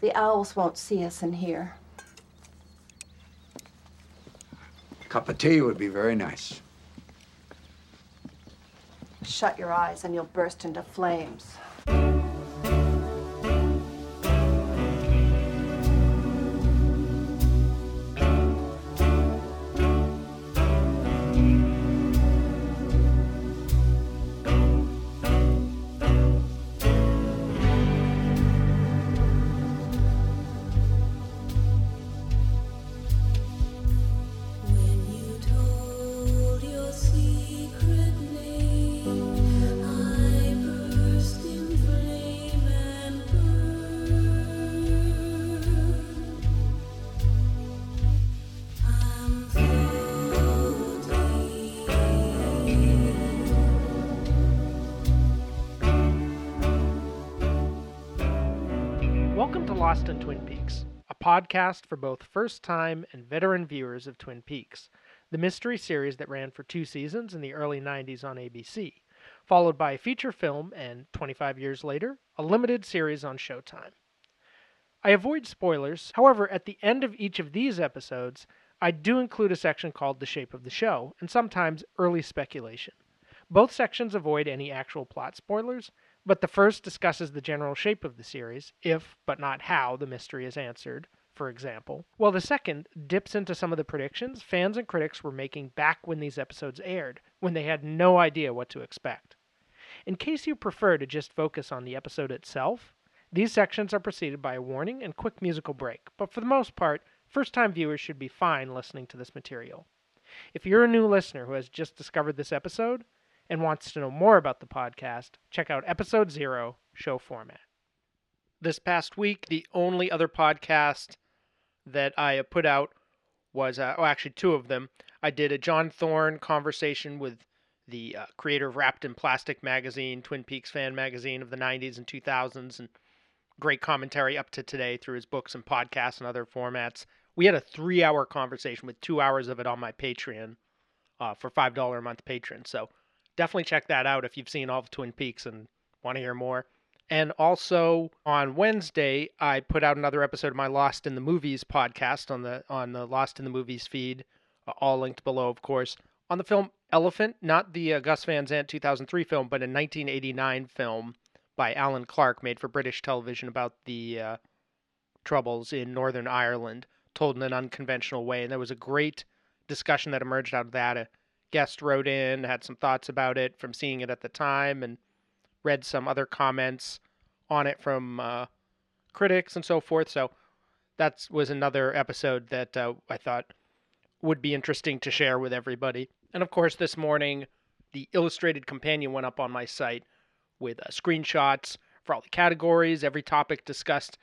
The owls won't see us in here. A cup of tea would be very nice. Shut your eyes and you'll burst into flames. Podcast for both first time and veteran viewers of Twin Peaks, the mystery series that ran for two seasons in the early 90s on ABC, followed by a feature film and, 25 years later, a limited series on Showtime. I avoid spoilers, however, at the end of each of these episodes, I do include a section called The Shape of the Show, and sometimes early speculation. Both sections avoid any actual plot spoilers, but the first discusses the general shape of the series, if but not how the mystery is answered, for example, while the second dips into some of the predictions fans and critics were making back when these episodes aired, when they had no idea what to expect. In case you prefer to just focus on the episode itself, these sections are preceded by a warning and quick musical break, but for the most part, first time viewers should be fine listening to this material. If you're a new listener who has just discovered this episode and wants to know more about the podcast, check out episode zero, show format. This past week, the only other podcast that I put out was, uh, oh, actually, two of them. I did a John Thorne conversation with the uh, creator of Wrapped in Plastic magazine, Twin Peaks fan magazine of the 90s and 2000s, and great commentary up to today through his books and podcasts and other formats. We had a three hour conversation with two hours of it on my Patreon uh, for $5 a month patron. So definitely check that out if you've seen all of Twin Peaks and want to hear more. And also on Wednesday, I put out another episode of my Lost in the Movies podcast on the on the Lost in the Movies feed, all linked below, of course, on the film Elephant, not the uh, Gus Van Sant 2003 film, but a 1989 film by Alan Clarke made for British television about the uh, troubles in Northern Ireland, told in an unconventional way. And there was a great discussion that emerged out of that. A guest wrote in, had some thoughts about it from seeing it at the time, and read some other comments on it from uh, critics and so forth. So that was another episode that uh, I thought would be interesting to share with everybody. And of course, this morning, the illustrated companion went up on my site with uh, screenshots for all the categories, every topic discussed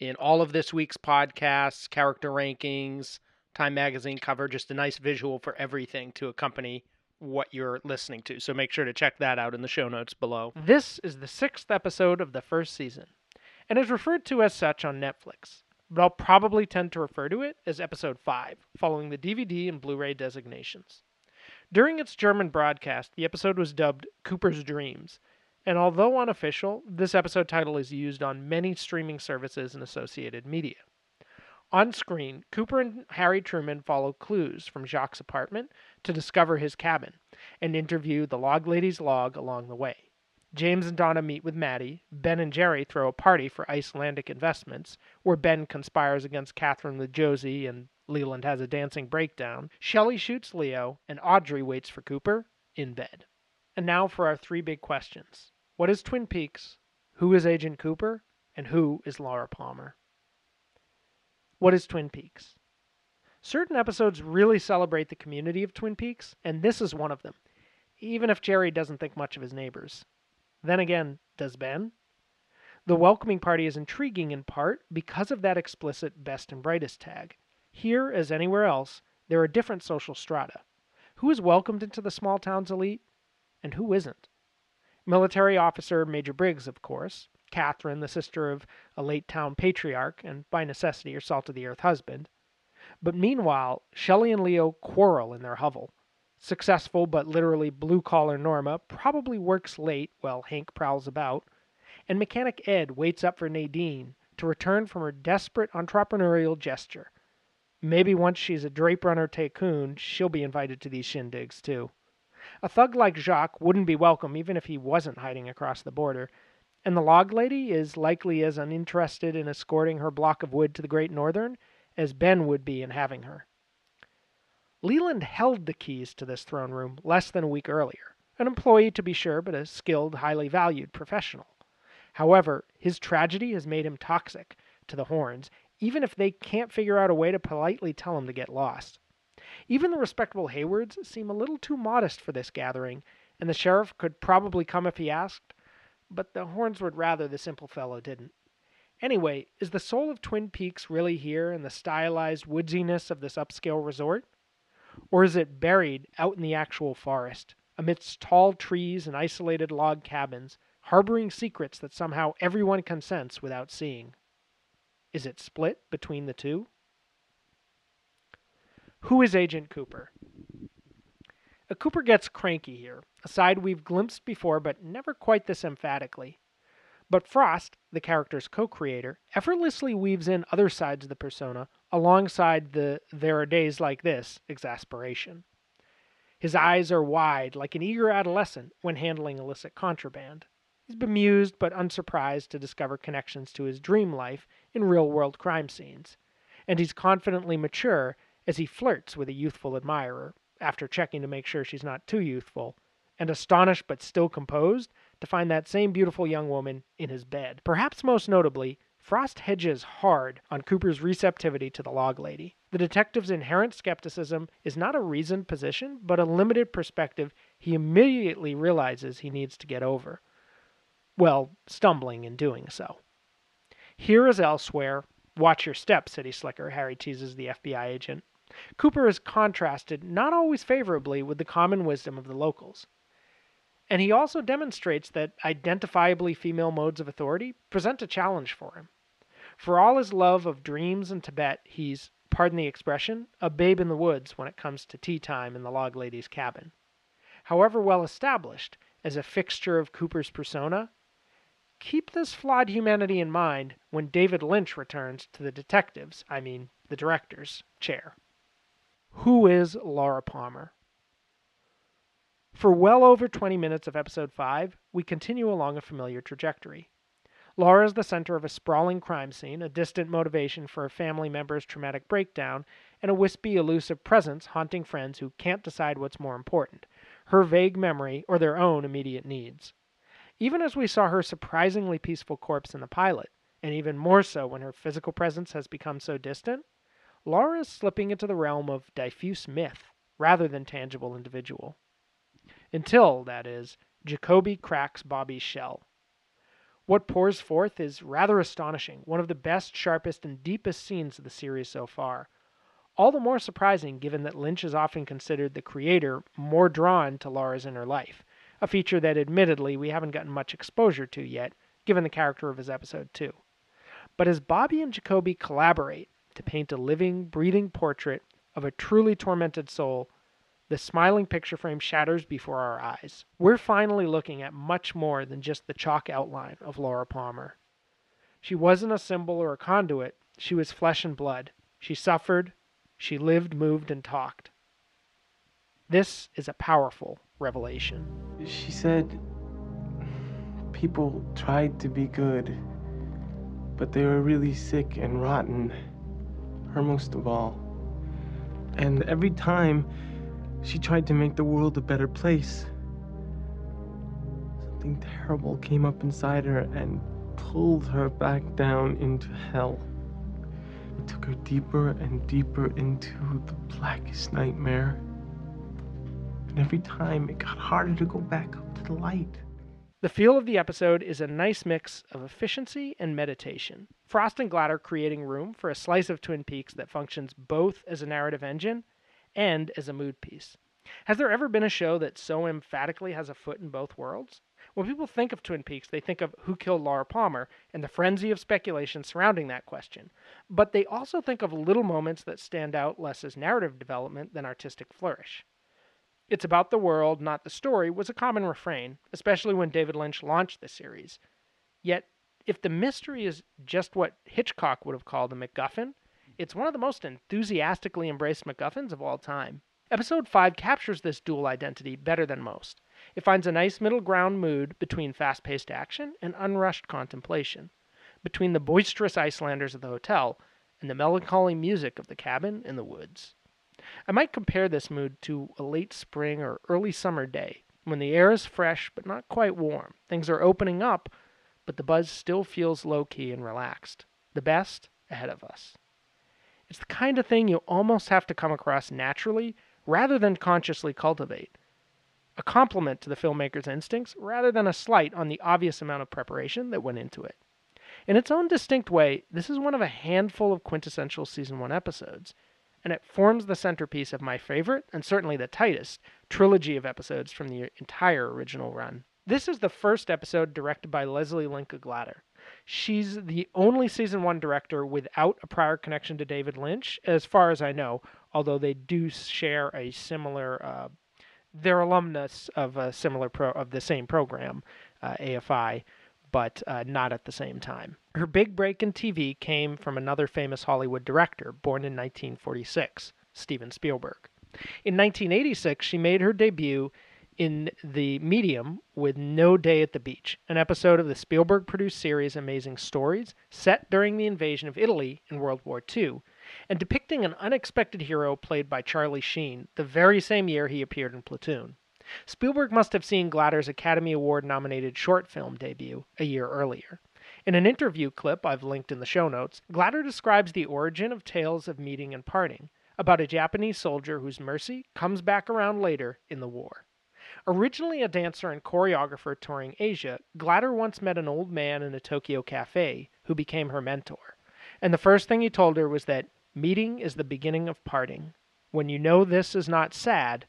in all of this week's podcasts, character rankings, Time Magazine cover, just a nice visual for everything to accompany what you're listening to. So make sure to check that out in the show notes below. This is the sixth episode of the first season, and is referred to as such on Netflix, but I'll probably tend to refer to it as episode 5, following the DVD and Blu ray designations. During its German broadcast, the episode was dubbed Cooper's Dreams, and although unofficial, this episode title is used on many streaming services and associated media. On screen, Cooper and Harry Truman follow clues from Jacques' apartment to discover his cabin and interview the log lady's log along the way. James and Donna meet with Maddie. Ben and Jerry throw a party for Icelandic investments, where Ben conspires against Catherine with Josie and Leland has a dancing breakdown. Shelley shoots Leo, and Audrey waits for Cooper in bed. And now for our three big questions What is Twin Peaks? Who is Agent Cooper? And who is Laura Palmer? What is Twin Peaks? Certain episodes really celebrate the community of Twin Peaks, and this is one of them, even if Jerry doesn't think much of his neighbors. Then again, does Ben? The welcoming party is intriguing in part because of that explicit best and brightest tag. Here, as anywhere else, there are different social strata. Who is welcomed into the small town's elite, and who isn't? Military officer Major Briggs, of course, Catherine, the sister of a late town patriarch, and by necessity her salt of the earth husband. But meanwhile, Shelley and Leo quarrel in their hovel. Successful but literally blue collar Norma probably works late while Hank prowls about, and mechanic Ed waits up for Nadine to return from her desperate entrepreneurial gesture. Maybe once she's a drape runner tycoon, she'll be invited to these shindigs too. A thug like Jacques wouldn't be welcome even if he wasn't hiding across the border, and the log lady is likely as uninterested in escorting her block of wood to the Great Northern as Ben would be in having her. Leland held the keys to this throne room less than a week earlier, an employee to be sure, but a skilled, highly valued professional. However, his tragedy has made him toxic to the Hornes, even if they can't figure out a way to politely tell him to get lost. Even the respectable Haywards seem a little too modest for this gathering, and the sheriff could probably come if he asked, but the Hornes would rather the simple fellow didn't. Anyway, is the soul of Twin Peaks really here in the stylized woodsiness of this upscale resort? Or is it buried out in the actual forest, amidst tall trees and isolated log cabins, harboring secrets that somehow everyone can sense without seeing? Is it split between the two? Who is Agent Cooper? A Cooper gets cranky here, a side we've glimpsed before but never quite this emphatically. But Frost, the character's co creator, effortlessly weaves in other sides of the persona alongside the there are days like this exasperation. His eyes are wide, like an eager adolescent when handling illicit contraband. He's bemused but unsurprised to discover connections to his dream life in real world crime scenes. And he's confidently mature as he flirts with a youthful admirer, after checking to make sure she's not too youthful, and astonished but still composed to find that same beautiful young woman in his bed. Perhaps most notably, Frost hedges hard on Cooper's receptivity to the log lady. The detective's inherent skepticism is not a reasoned position, but a limited perspective he immediately realizes he needs to get over. Well, stumbling in doing so. Here as elsewhere, watch your step, City Slicker, Harry teases the FBI agent. Cooper is contrasted not always favorably with the common wisdom of the locals. And he also demonstrates that identifiably female modes of authority present a challenge for him. For all his love of dreams and Tibet, he's, pardon the expression, a babe in the woods when it comes to tea time in the log lady's cabin. However well established as a fixture of Cooper's persona, keep this flawed humanity in mind when David Lynch returns to the detectives, I mean, the director's, chair. Who is Laura Palmer? For well over 20 minutes of episode 5, we continue along a familiar trajectory. Laura is the center of a sprawling crime scene, a distant motivation for a family member's traumatic breakdown, and a wispy, elusive presence haunting friends who can't decide what's more important her vague memory or their own immediate needs. Even as we saw her surprisingly peaceful corpse in the pilot, and even more so when her physical presence has become so distant, Laura is slipping into the realm of diffuse myth rather than tangible individual. Until, that is, Jacoby cracks Bobby's shell. What pours forth is rather astonishing, one of the best, sharpest, and deepest scenes of the series so far. All the more surprising given that Lynch is often considered the creator more drawn to Laura's inner life, a feature that admittedly we haven't gotten much exposure to yet, given the character of his episode 2. But as Bobby and Jacoby collaborate to paint a living, breathing portrait of a truly tormented soul, the smiling picture frame shatters before our eyes. We're finally looking at much more than just the chalk outline of Laura Palmer. She wasn't a symbol or a conduit, she was flesh and blood. She suffered, she lived, moved, and talked. This is a powerful revelation. She said people tried to be good, but they were really sick and rotten, her most of all. And every time she tried to make the world a better place, something terrible came up inside her and pulled her back down into hell. It took her deeper and deeper into the blackest nightmare. And every time it got harder to go back up to the light. The feel of the episode is a nice mix of efficiency and meditation. Frost and Glatter creating room for a slice of Twin Peaks that functions both as a narrative engine and as a mood piece. Has there ever been a show that so emphatically has a foot in both worlds? When people think of Twin Peaks, they think of who killed Laura Palmer and the frenzy of speculation surrounding that question. But they also think of little moments that stand out less as narrative development than artistic flourish. It's about the world, not the story, was a common refrain, especially when David Lynch launched the series. Yet, if the mystery is just what Hitchcock would have called a MacGuffin, it's one of the most enthusiastically embraced MacGuffins of all time. Episode 5 captures this dual identity better than most. It finds a nice middle ground mood between fast paced action and unrushed contemplation, between the boisterous Icelanders of the hotel and the melancholy music of the cabin in the woods. I might compare this mood to a late spring or early summer day when the air is fresh but not quite warm. Things are opening up, but the buzz still feels low key and relaxed. The best ahead of us. It's the kind of thing you almost have to come across naturally rather than consciously cultivate. A compliment to the filmmaker's instincts rather than a slight on the obvious amount of preparation that went into it. In its own distinct way, this is one of a handful of quintessential season 1 episodes, and it forms the centerpiece of my favorite, and certainly the tightest, trilogy of episodes from the entire original run. This is the first episode directed by Leslie Linka Glatter. She's the only season one director without a prior connection to David Lynch, as far as I know, although they do share a similar. Uh, they're alumnus of a similar pro of the same program, uh, AFI, but uh, not at the same time. Her big break in TV came from another famous Hollywood director, born in 1946, Steven Spielberg. In 1986, she made her debut in The Medium with No Day at the Beach, an episode of the Spielberg produced series Amazing Stories, set during the invasion of Italy in World War II, and depicting an unexpected hero played by Charlie Sheen, the very same year he appeared in Platoon. Spielberg must have seen Glatter's Academy Award nominated short film debut a year earlier. In an interview clip I've linked in the show notes, Glatter describes the origin of Tales of Meeting and Parting, about a Japanese soldier whose mercy comes back around later in the war. Originally a dancer and choreographer touring Asia, Glatter once met an old man in a Tokyo cafe who became her mentor. And the first thing he told her was that meeting is the beginning of parting. When you know this is not sad,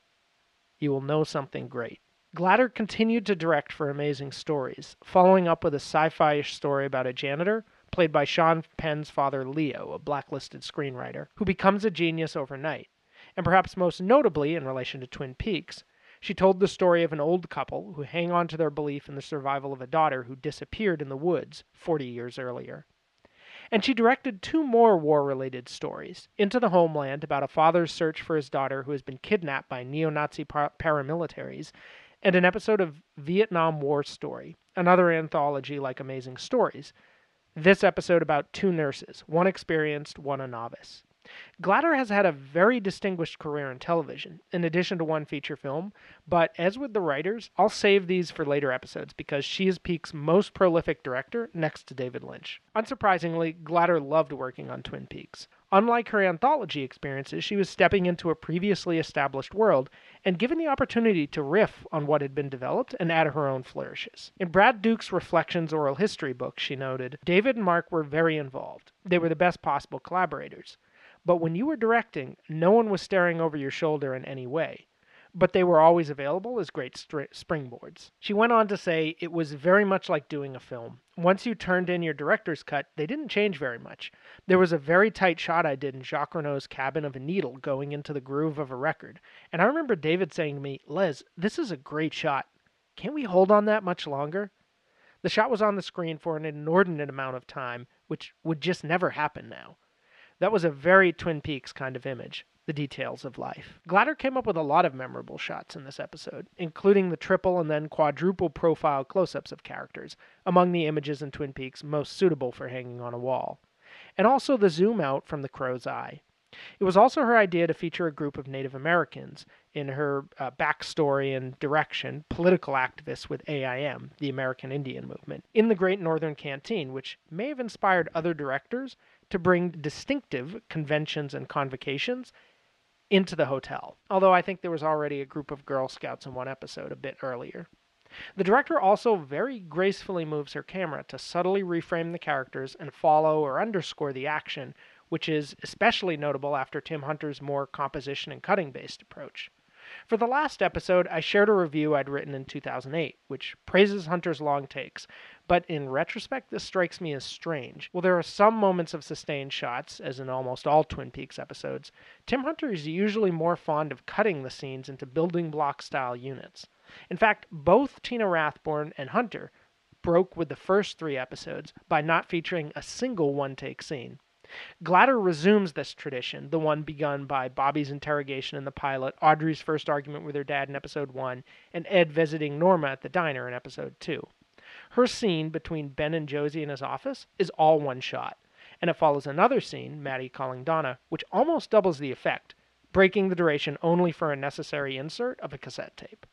you will know something great. Glatter continued to direct for Amazing Stories, following up with a sci fi ish story about a janitor, played by Sean Penn's father Leo, a blacklisted screenwriter, who becomes a genius overnight. And perhaps most notably, in relation to Twin Peaks, she told the story of an old couple who hang on to their belief in the survival of a daughter who disappeared in the woods 40 years earlier. And she directed two more war related stories Into the Homeland, about a father's search for his daughter who has been kidnapped by neo Nazi par- paramilitaries, and an episode of Vietnam War Story, another anthology like Amazing Stories. This episode about two nurses, one experienced, one a novice. Glatter has had a very distinguished career in television, in addition to one feature film, but as with the writers, I'll save these for later episodes because she is Peak's most prolific director next to David Lynch. Unsurprisingly, Glatter loved working on Twin Peaks. Unlike her anthology experiences, she was stepping into a previously established world and given the opportunity to riff on what had been developed and add her own flourishes. In Brad Dukes' Reflections oral history book, she noted David and Mark were very involved. They were the best possible collaborators. But when you were directing, no one was staring over your shoulder in any way. But they were always available as great springboards. She went on to say it was very much like doing a film. Once you turned in your director's cut, they didn't change very much. There was a very tight shot I did in Jacques Renault's cabin of a needle going into the groove of a record. And I remember David saying to me, Les, this is a great shot. Can't we hold on that much longer? The shot was on the screen for an inordinate amount of time, which would just never happen now. That was a very Twin Peaks kind of image, the details of life. Glatter came up with a lot of memorable shots in this episode, including the triple and then quadruple profile close ups of characters, among the images in Twin Peaks most suitable for hanging on a wall, and also the zoom out from the crow's eye. It was also her idea to feature a group of Native Americans in her uh, backstory and direction, political activists with AIM, the American Indian Movement, in the Great Northern Canteen, which may have inspired other directors to bring distinctive conventions and convocations into the hotel. Although I think there was already a group of Girl Scouts in one episode a bit earlier. The director also very gracefully moves her camera to subtly reframe the characters and follow or underscore the action, which is especially notable after Tim Hunter's more composition and cutting based approach. For the last episode, I shared a review I'd written in 2008, which praises Hunter's long takes, but in retrospect, this strikes me as strange. While there are some moments of sustained shots, as in almost all Twin Peaks episodes, Tim Hunter is usually more fond of cutting the scenes into building block style units. In fact, both Tina Rathborne and Hunter broke with the first three episodes by not featuring a single one take scene. Glatter resumes this tradition, the one begun by Bobby's interrogation in the pilot, Audrey's first argument with her dad in episode 1, and Ed visiting Norma at the diner in episode 2. Her scene between Ben and Josie in his office is all one shot, and it follows another scene, Maddie calling Donna, which almost doubles the effect, breaking the duration only for a necessary insert of a cassette tape.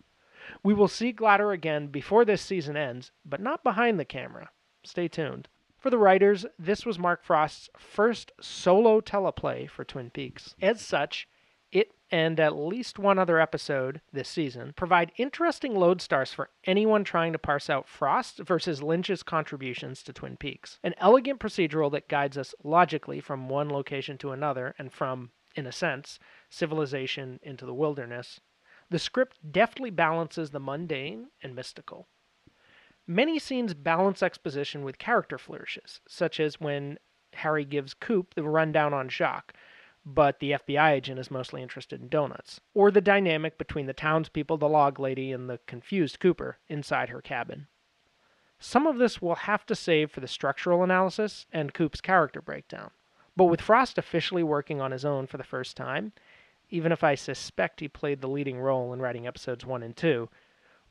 We will see Glatter again before this season ends, but not behind the camera. Stay tuned. For the writers, this was Mark Frost's first solo teleplay for Twin Peaks. As such, and at least one other episode this season provide interesting lodestars for anyone trying to parse out Frost versus Lynch's contributions to Twin Peaks. An elegant procedural that guides us logically from one location to another and from, in a sense, civilization into the wilderness. The script deftly balances the mundane and mystical. Many scenes balance exposition with character flourishes, such as when Harry gives Coop the rundown on Jacques, but the FBI agent is mostly interested in donuts, or the dynamic between the townspeople, the log lady, and the confused Cooper inside her cabin. Some of this we'll have to save for the structural analysis and Coop's character breakdown, but with Frost officially working on his own for the first time, even if I suspect he played the leading role in writing episodes 1 and 2,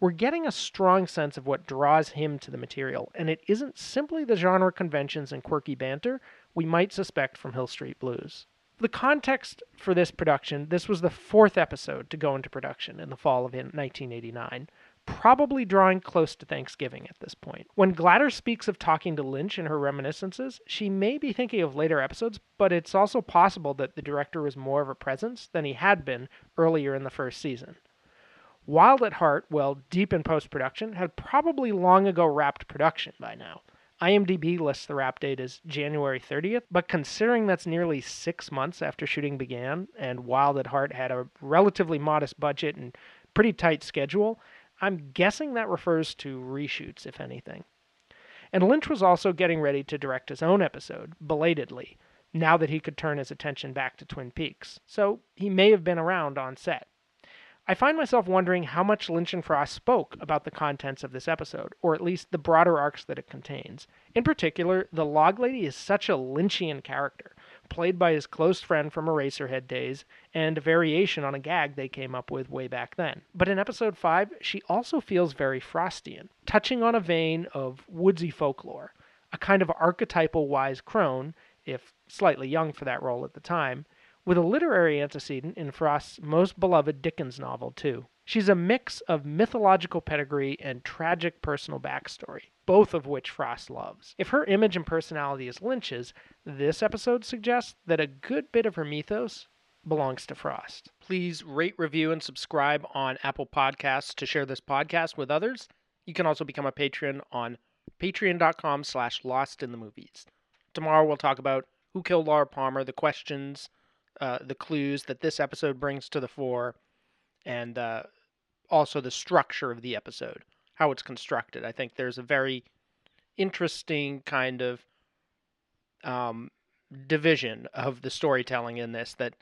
we're getting a strong sense of what draws him to the material, and it isn't simply the genre conventions and quirky banter we might suspect from Hill Street Blues. The context for this production this was the fourth episode to go into production in the fall of 1989, probably drawing close to Thanksgiving at this point. When Glatter speaks of talking to Lynch in her reminiscences, she may be thinking of later episodes, but it's also possible that the director was more of a presence than he had been earlier in the first season. Wild at Heart, well, deep in post production, had probably long ago wrapped production by now. IMDb lists the wrap date as January 30th, but considering that's nearly six months after shooting began, and Wild at Heart had a relatively modest budget and pretty tight schedule, I'm guessing that refers to reshoots, if anything. And Lynch was also getting ready to direct his own episode, belatedly, now that he could turn his attention back to Twin Peaks, so he may have been around on set. I find myself wondering how much Lynch and Frost spoke about the contents of this episode, or at least the broader arcs that it contains. In particular, the Log Lady is such a Lynchian character, played by his close friend from Eraserhead days, and a variation on a gag they came up with way back then. But in episode 5, she also feels very Frostian, touching on a vein of woodsy folklore, a kind of archetypal wise crone, if slightly young for that role at the time, with a literary antecedent in Frost's most beloved Dickens novel, too. She's a mix of mythological pedigree and tragic personal backstory, both of which Frost loves. If her image and personality is Lynch's, this episode suggests that a good bit of her mythos belongs to Frost. Please rate, review, and subscribe on Apple Podcasts to share this podcast with others. You can also become a patron on patreon.com slash lost in the movies. Tomorrow we'll talk about who killed Laura Palmer, the questions uh, the clues that this episode brings to the fore, and uh, also the structure of the episode, how it's constructed. I think there's a very interesting kind of um, division of the storytelling in this that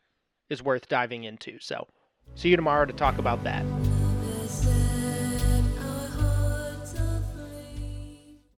is worth diving into. So, see you tomorrow to talk about that.